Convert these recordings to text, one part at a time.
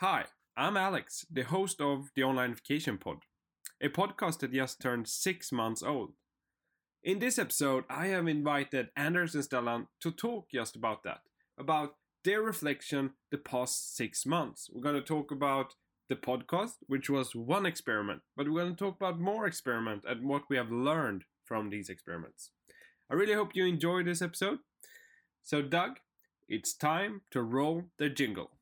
Hi, I'm Alex, the host of the Onlinification Pod, a podcast that just turned six months old. In this episode, I have invited Anders and Stellan to talk just about that, about their reflection the past six months. We're going to talk about the podcast, which was one experiment, but we're going to talk about more experiment and what we have learned from these experiments. I really hope you enjoy this episode. So, Doug, it's time to roll the jingle.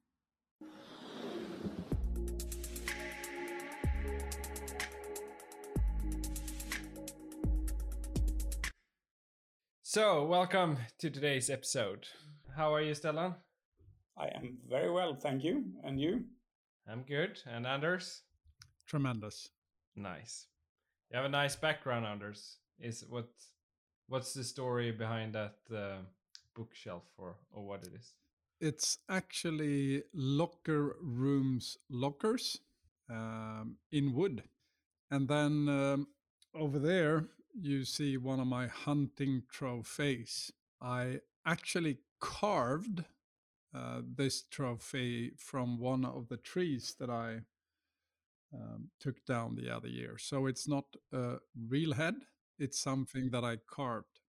So, welcome to today's episode. How are you, Stellan? I am very well, thank you. And you? I'm good. And Anders? Tremendous. Nice. You have a nice background, Anders. Is what what's the story behind that uh, bookshelf or or what it is? It's actually locker rooms lockers um, in wood, and then um, over there you see one of my hunting trophies. I actually carved uh, this trophy from one of the trees that I um, took down the other year. So it's not a real head, it's something that I carved.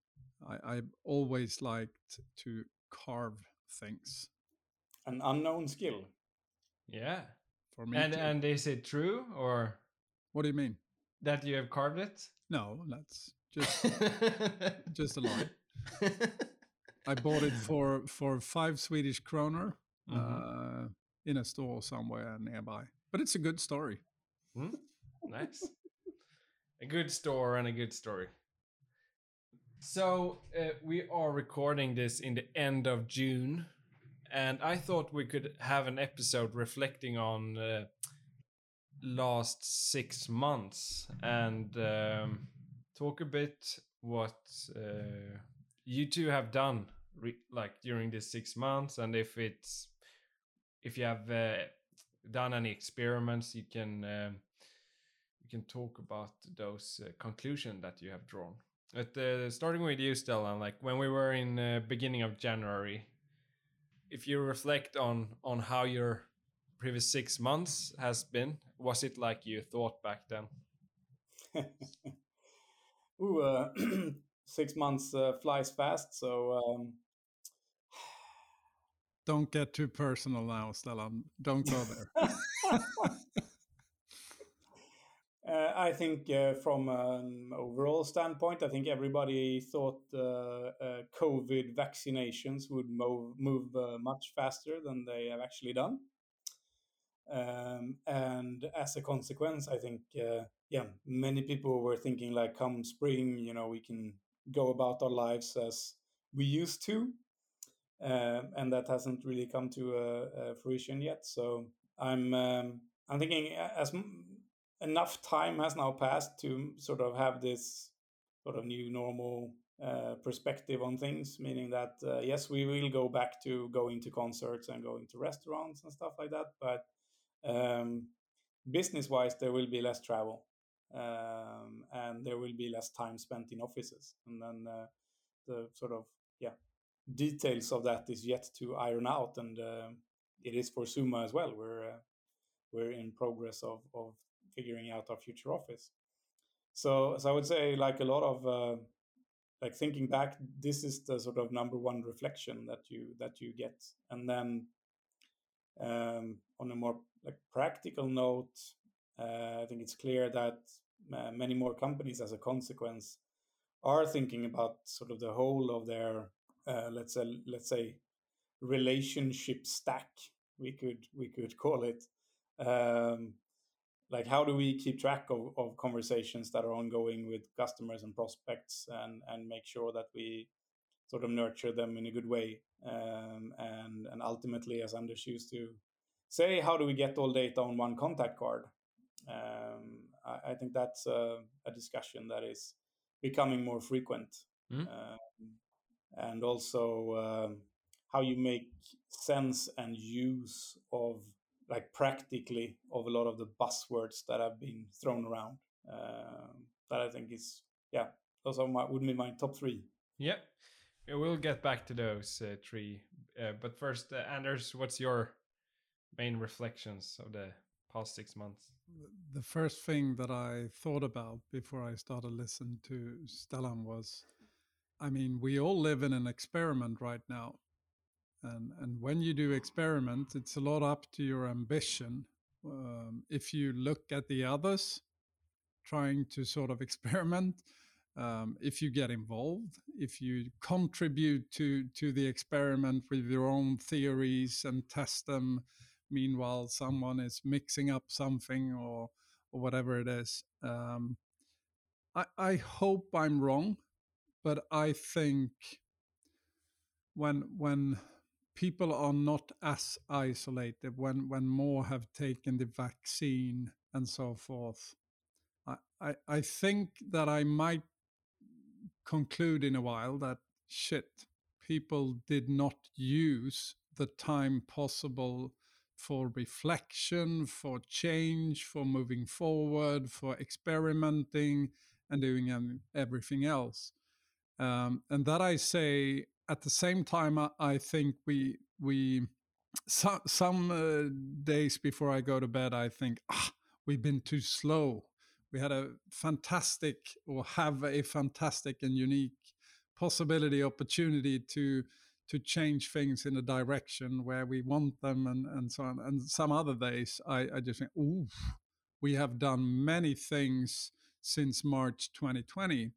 I, I've always liked to carve things. An unknown skill. Yeah. For me, And too. and is it true or what do you mean? That you have carved it? No, that's just just a lie. I bought it for for five Swedish kroner Mhm. uh, in a store somewhere nearby. But it's a good story. Hmm? Nice. a good store and a good story. So uh, we are recording this in the end of June, and I thought we could have an episode reflecting on uh, last six months and um, talk a bit what uh, you two have done, re- like during these six months, and if it's if you have uh, done any experiments, you can um, you can talk about those uh, conclusion that you have drawn. But uh, starting with you, Stellan, like when we were in uh, beginning of January, if you reflect on on how your previous six months has been, was it like you thought back then? Ooh, uh, six months uh, flies fast. So um, Don't get too personal now, Stellan. Don't go there. uh, I think uh, from an overall standpoint, I think everybody thought uh, uh, COVID vaccinations would move, move uh, much faster than they have actually done. Um, and as a consequence, I think, uh, yeah, many people were thinking like, come spring, you know, we can go about our lives as we used to. Um, and that hasn't really come to uh, uh, fruition yet. So I'm um, I'm thinking as m- enough time has now passed to sort of have this sort of new normal uh, perspective on things, meaning that uh, yes, we will go back to going to concerts and going to restaurants and stuff like that, but um, business-wise, there will be less travel, um, and there will be less time spent in offices, and then uh, the sort of yeah details of that is yet to iron out, and uh, it is for Zooma as well. We're uh, we're in progress of of figuring out our future office. So so I would say like a lot of uh, like thinking back, this is the sort of number one reflection that you that you get, and then um, on a more like practical note, uh, I think it's clear that uh, many more companies, as a consequence, are thinking about sort of the whole of their uh, let's say let's say relationship stack we could we could call it. Um, like how do we keep track of, of conversations that are ongoing with customers and prospects and and make sure that we sort of nurture them in a good way um, and and ultimately as Anders used to say how do we get all data on one contact card um, I, I think that's a, a discussion that is becoming more frequent Mm. um, and also um, how you make sense and use of like practically of a lot of the buzzwords that have been thrown around um, that i think is yeah those are my would be my top three Yep. Yeah, We'll get back to those uh, three. Uh, but first, uh, Anders, what's your main reflections of the past six months? The first thing that I thought about before I started listening to Stellan was I mean, we all live in an experiment right now. And, and when you do experiments, it's a lot up to your ambition. Um, if you look at the others trying to sort of experiment, um, if you get involved, if you contribute to to the experiment with your own theories and test them, meanwhile someone is mixing up something or or whatever it is. Um, I, I hope I'm wrong, but I think when when people are not as isolated, when when more have taken the vaccine and so forth, I, I, I think that I might conclude in a while that shit, people did not use the time possible for reflection, for change, for moving forward, for experimenting and doing everything else. Um, and that I say at the same time, I, I think we we some some uh, days before I go to bed, I think ah, we've been too slow we had a fantastic or have a fantastic and unique possibility opportunity to to change things in a direction where we want them and, and so on. And some other days I, I just think, ooh, we have done many things since March 2020.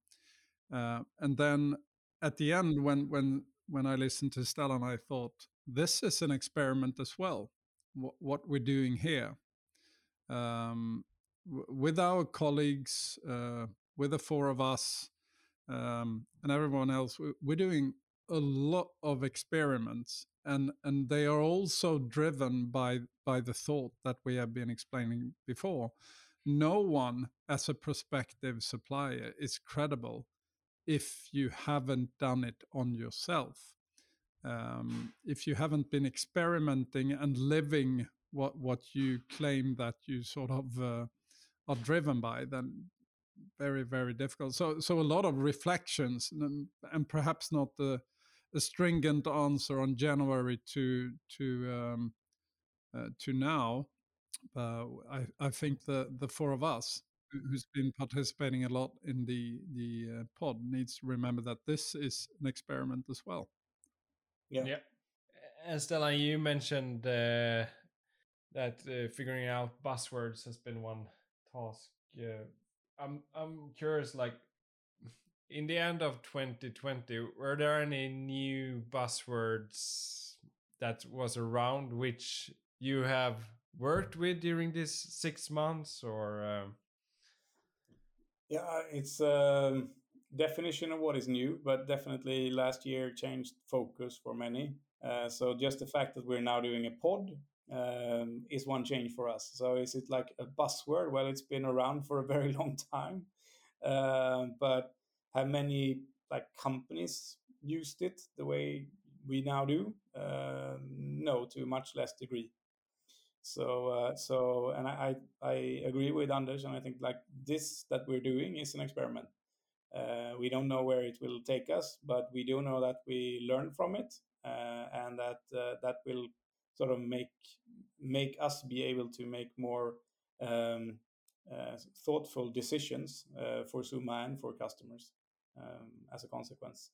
Uh, and then at the end, when when when I listened to Stellan, I thought this is an experiment as well. What, what we're doing here, um, with our colleagues, uh, with the four of us, um, and everyone else, we're doing a lot of experiments, and and they are also driven by by the thought that we have been explaining before. No one, as a prospective supplier, is credible if you haven't done it on yourself. Um, if you haven't been experimenting and living what what you claim that you sort of uh, are driven by, then very very difficult. So so a lot of reflections and, and perhaps not the a stringent answer on January to to um, uh, to now. Uh, I I think the the four of us who's been participating a lot in the the uh, pod needs to remember that this is an experiment as well. Yeah. Yeah. And Stellan, you mentioned uh, that uh, figuring out buzzwords has been one task. Yeah, I'm I'm curious. Like, in the end of 2020, were there any new buzzwords that was around which you have worked with during these six months, or? Um... Yeah, it's a um, definition of what is new, but definitely last year changed focus for many. Uh, so just the fact that we're now doing a pod um, is one change for us. So is it like a buzzword? Well, it's been around for a very long time, uh, but have many like companies used it the way we now do? Uh, no, to a much less degree. So, uh, so, and I, I agree with Anders, and I think like this that we're doing is an experiment. Uh, we don't know where it will take us, but we do know that we learn from it, uh, and that uh, that will sort of make make us be able to make more um, uh, thoughtful decisions for Zooma and for customers um, as a consequence.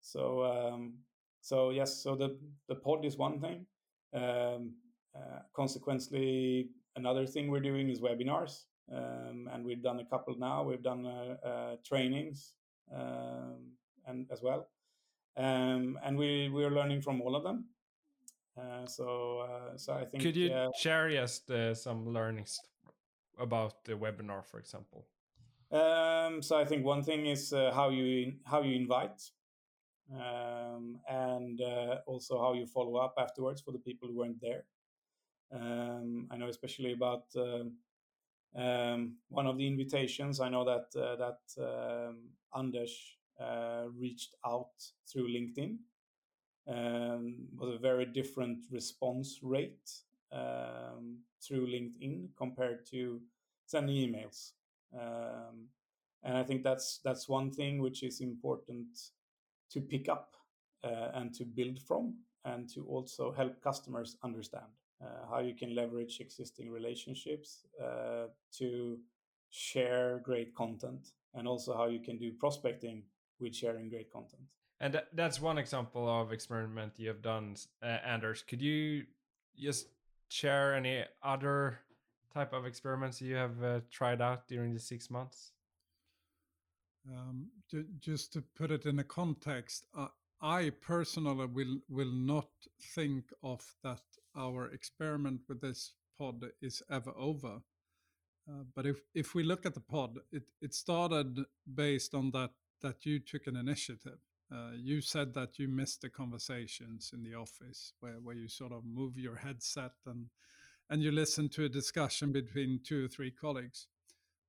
So um, so yes, so the the pod is one thing. Um, uh, consequently, another thing we're doing is webinars, um, and we've done a couple now. We've done uh, uh, trainings um, and as well, and we we are learning from all of them. Uh, so, uh, so I think. Could you uh, share just some learnings about the webinar, for example? Um, so I think one thing is how you how you invite, um, and also how you follow up afterwards for the people who weren't there. Um, I know especially about um, one of the invitations. I know that uh, that um, Anders uh, reached out through LinkedIn um, was a very different response rate um, through LinkedIn compared to sending emails. Um, and I think that's that's one thing which is important to pick up uh, and to build from, and to also help customers understand. uh, how you can leverage existing relationships uh, to share great content, and also how you can do prospecting with sharing great content. And that's one example of experiment you have done, Anders. Could you just share any other type of experiments you have uh, tried out during the six months? Um, just to put it in a context, uh, I personally will will not think of that our experiment with this pod is ever over. Uh, but if if we look at the pod, it it started based on that that you took an initiative. Uh, you said that you missed the conversations in the office where, where you sort of move your headset and and you listen to a discussion between two or three colleagues.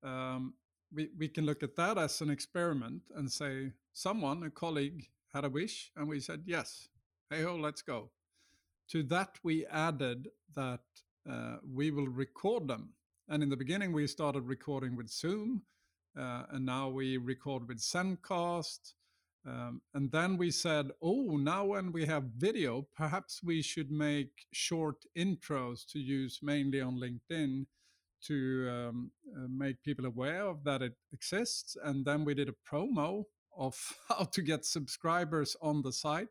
Um, we, we can look at that as an experiment and say someone, a colleague, had a wish, and we said yes. Hey ho, let's go. To that we added that uh, we will record them. And in the beginning, we started recording with Zoom, uh, and now we record with Zencastr. Um, and then we said, oh, now when we have video, perhaps we should make short intros to use mainly on LinkedIn to um, uh, make people aware of that it exists. And then we did a promo of how to get subscribers on the site.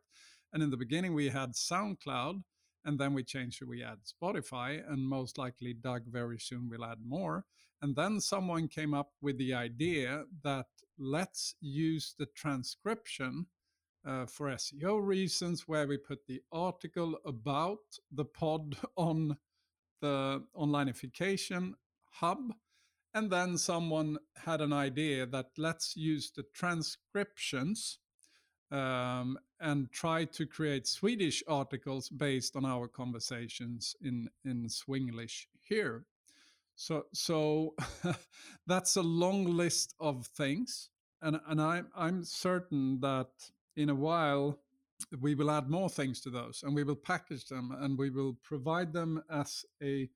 And in the beginning, we had SoundCloud, and then we changed we add Spotify, and most likely Doug very soon will add more. And then someone came up with the idea that let's use the transcription uh, for SEO reasons, where we put the article about the pod on the onlinification hub. And then someone had an idea that let's use the transcriptions um, and try to create Swedish articles based on our conversations in, in Swinglish here. So, so that's a long list of things, and and I'm I'm certain that in a while we will add more things to those, and we will package them, and we will provide them as a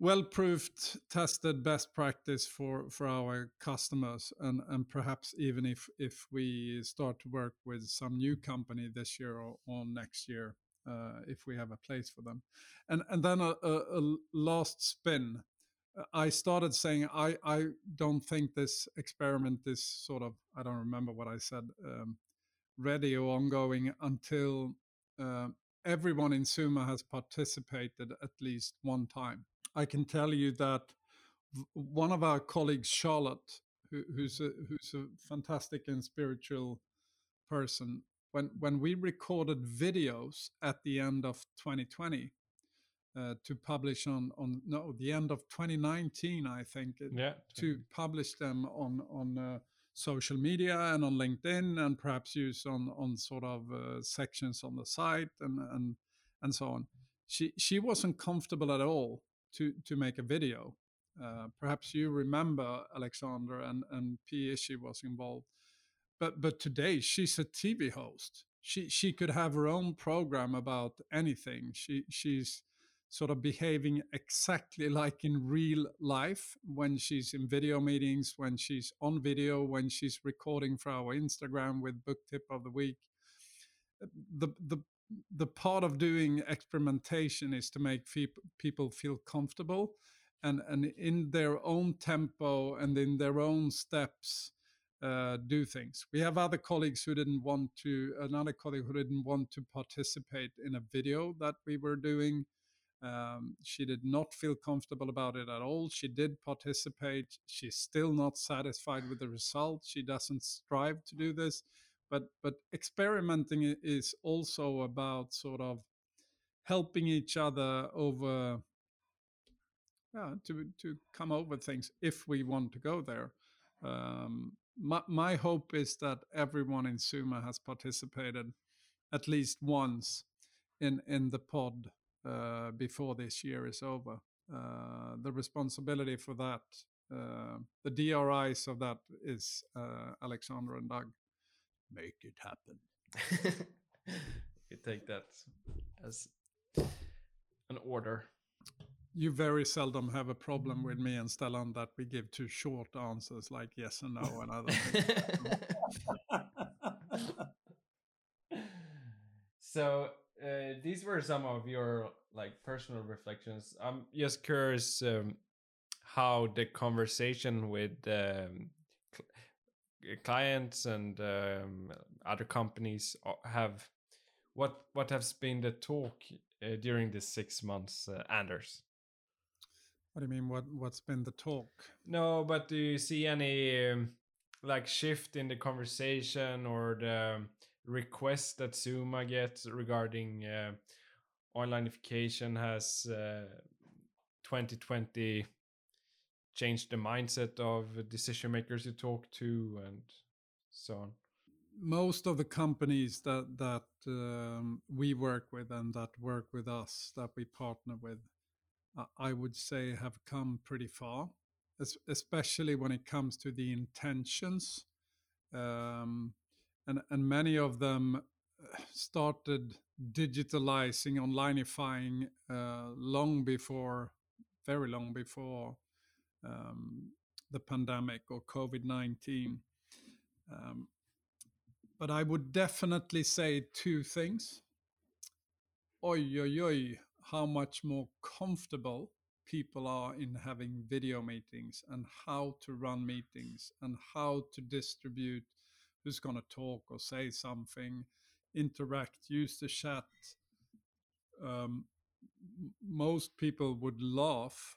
well-proofed, tested best practice for for our customers, and and perhaps even if if we start to work with some new company this year or, or next year, uh, if we have a place for them, and and then a, a, a last spin. I started saying I I don't think this experiment is sort of I don't remember what I said um, ready or ongoing until uh, everyone in Zooma has participated at least one time I can tell you that one of our colleagues, Charlotte, who, who's a, who's a fantastic and spiritual person, when when we recorded videos at the end of 2020 uh, to publish on on no the end of 2019 I think yeah to publish them on on uh, social media and on LinkedIn and perhaps use on on sort of uh, sections on the site and and and so on. She she wasn't comfortable at all to to make a video. Uh, perhaps you remember Alexander and and P. Ishi was involved, but but today she's a TV host. She she could have her own program about anything. She she's sort of behaving exactly like in real life when she's in video meetings, when she's on video, when she's recording for our Instagram with book tip of the week. The the the part of doing experimentation is to make people feel comfortable and, and in their own tempo and in their own steps uh, do things. We have other colleagues who didn't want to, another colleague who didn't want to participate in a video that we were doing. Um, she did not feel comfortable about it at all. She did participate. She's still not satisfied with the result. She doesn't strive to do this but but experimenting is also about sort of helping each other over yeah, to to come over things if we want to go there. Um, my, my hope is that everyone in Zooma has participated at least once in in the pod uh, before this year is over. Uh, the responsibility for that, uh, the DRIs of that, is uh, Alexander and Doug make it happen. you take that as an order. You very seldom have a problem with me and Stellan that we give too short answers like yes and no and other so uh, these were some of your like personal reflections. I'm just curious um, how the conversation with um, cl- clients and um, other companies have what what has been the talk uh, during the six months, uh, Anders. What do you mean? What what's been the talk? No, but do you see any um, like shift in the conversation or the request that Zooma gets regarding uh, onlinification has uh, 2020 changed the mindset of decision makers you talk to and so on? Most of the companies that that um, we work with and that work with us that we partner with, I would say have come pretty far, especially when it comes to the intentions. Um, and, and many of them uh, started digitalizing, onlineifying uh, long before, very long before um, the pandemic or COVID 19. Um, but I would definitely say two things. Oi, oi, oi, how much more comfortable people are in having video meetings and how to run meetings and how to distribute who's going to talk or say something, interact, use the chat. Um, most people would laugh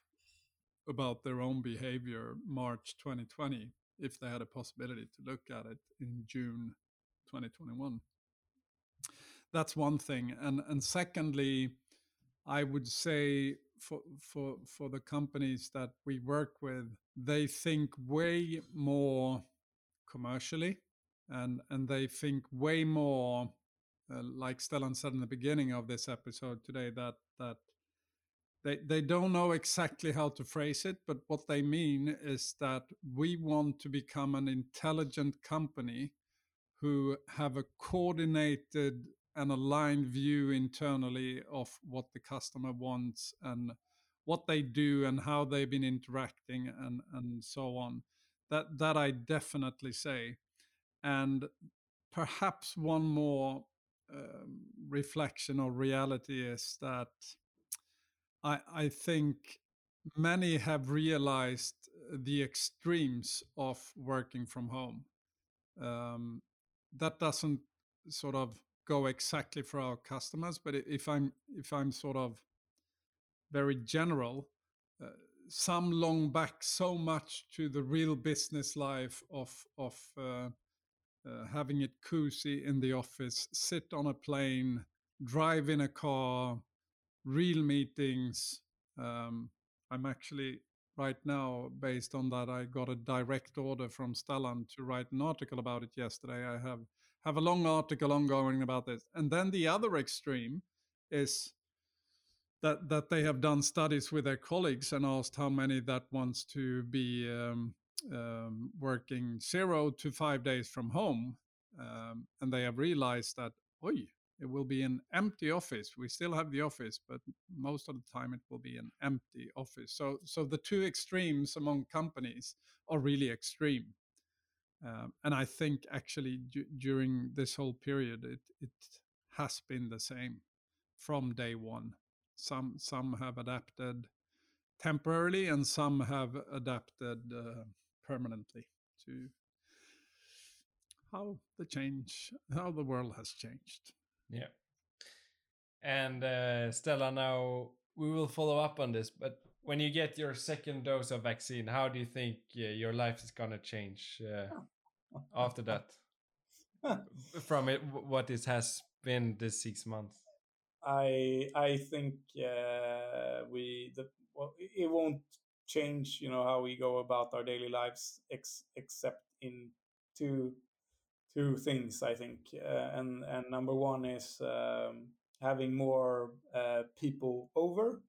about their own behavior March 2020 if they had a possibility to look at it in June 2021. That's one thing. And, and secondly, I would say for, for, for the companies that we work with, they think way more commercially and, and they think way more, uh, like Stellan said in the beginning of this episode today, that, that they, they don't know exactly how to phrase it, but what they mean is that we want to become an intelligent company who have a coordinated and aligned view internally of what the customer wants and what they do and how they've been interacting and, and so on. That that I definitely say. And perhaps one more um, reflection or reality is that I, I think many have realized the extremes of working from home. Um, that doesn't sort of go exactly for our customers, but if I'm if I'm sort of very general, uh, some long back so much to the real business life of of uh, uh, having it cozy in the office, sit on a plane, drive in a car, real meetings. Um, I'm actually right now, based on that, I got a direct order from Stellan to write an article about it yesterday. I have have a long article ongoing about this. And then the other extreme is that that they have done studies with their colleagues and asked how many that wants to be um, um, working zero to five days from home, um, and they have realized that, oi, it will be an empty office. We still have the office, but most of the time it will be an empty office. So, so the two extremes among companies are really extreme. Um, and I think actually d- during this whole period, it, it has been the same from day one. Some some have adapted temporarily, and some have adapted uh, permanently to how the change, how the world has changed. Yeah. And uh, Stellan, now we will follow up on this, but when you get your second dose of vaccine, how do you think uh, your life is gonna change uh, after that? From it, what it has been this six months. I I think uh, we the well it won't change you know how we go about our daily lives ex- except in two two things I think, uh, and and number one is um, having more uh, people over,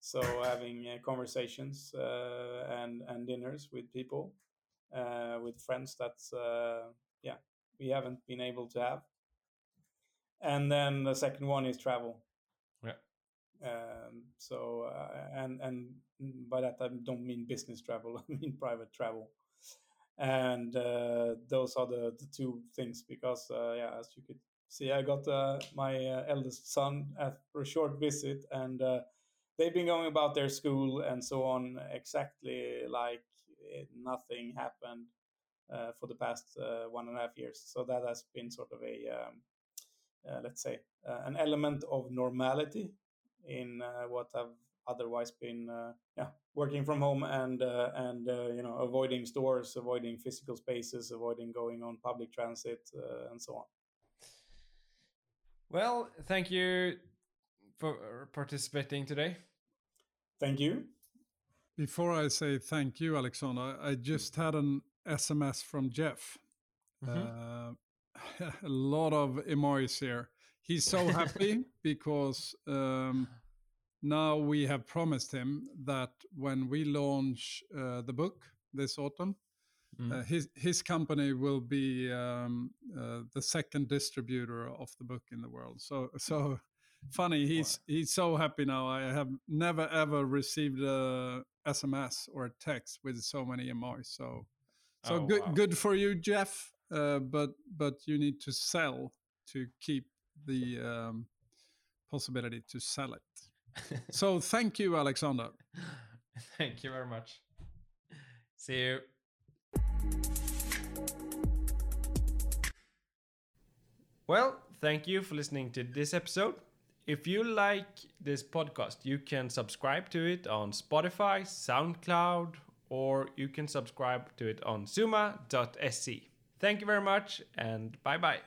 so having uh, conversations uh, and and dinners with people, uh, with friends. That's uh, yeah, we haven't been able to have. And then the second one is travel. Yeah. Um, so and and by that I don't mean business travel. I mean private travel and uh, those are the, the two things because uh, yeah as you could see, I got uh, my uh, eldest son for a short visit, and uh, they've been going about their school and so on exactly like nothing happened uh, for the past one and a half years. So that has been sort of a um, let's say an element of normality in what have otherwise been yeah working from home and and you know avoiding stores, avoiding physical spaces, avoiding going on public transit and so on. Well, thank you for participating today. Thank you. Before I say thank you, Alexander, I just had an SMS from Jeff. Mm-hmm. Uh, a lot of emojis here. He's so happy because um, now we have promised him that when we launch uh, the book this autumn, mm. uh, his his company will be um, uh, the second distributor of the book in the world. So so funny. He's he's so happy now. I have never ever received a SMS or a text with so many emojis. So so oh, good wow. good for you, Jeff. Uh, but but you need to sell to keep the um, possibility to sell it. So thank you, Alexander. thank you very much. See you. Well, thank you for listening to this episode. If you like this podcast, you can subscribe to it on Spotify, SoundCloud, or you can subscribe to it on zooma.se. Thank you very much and bye bye.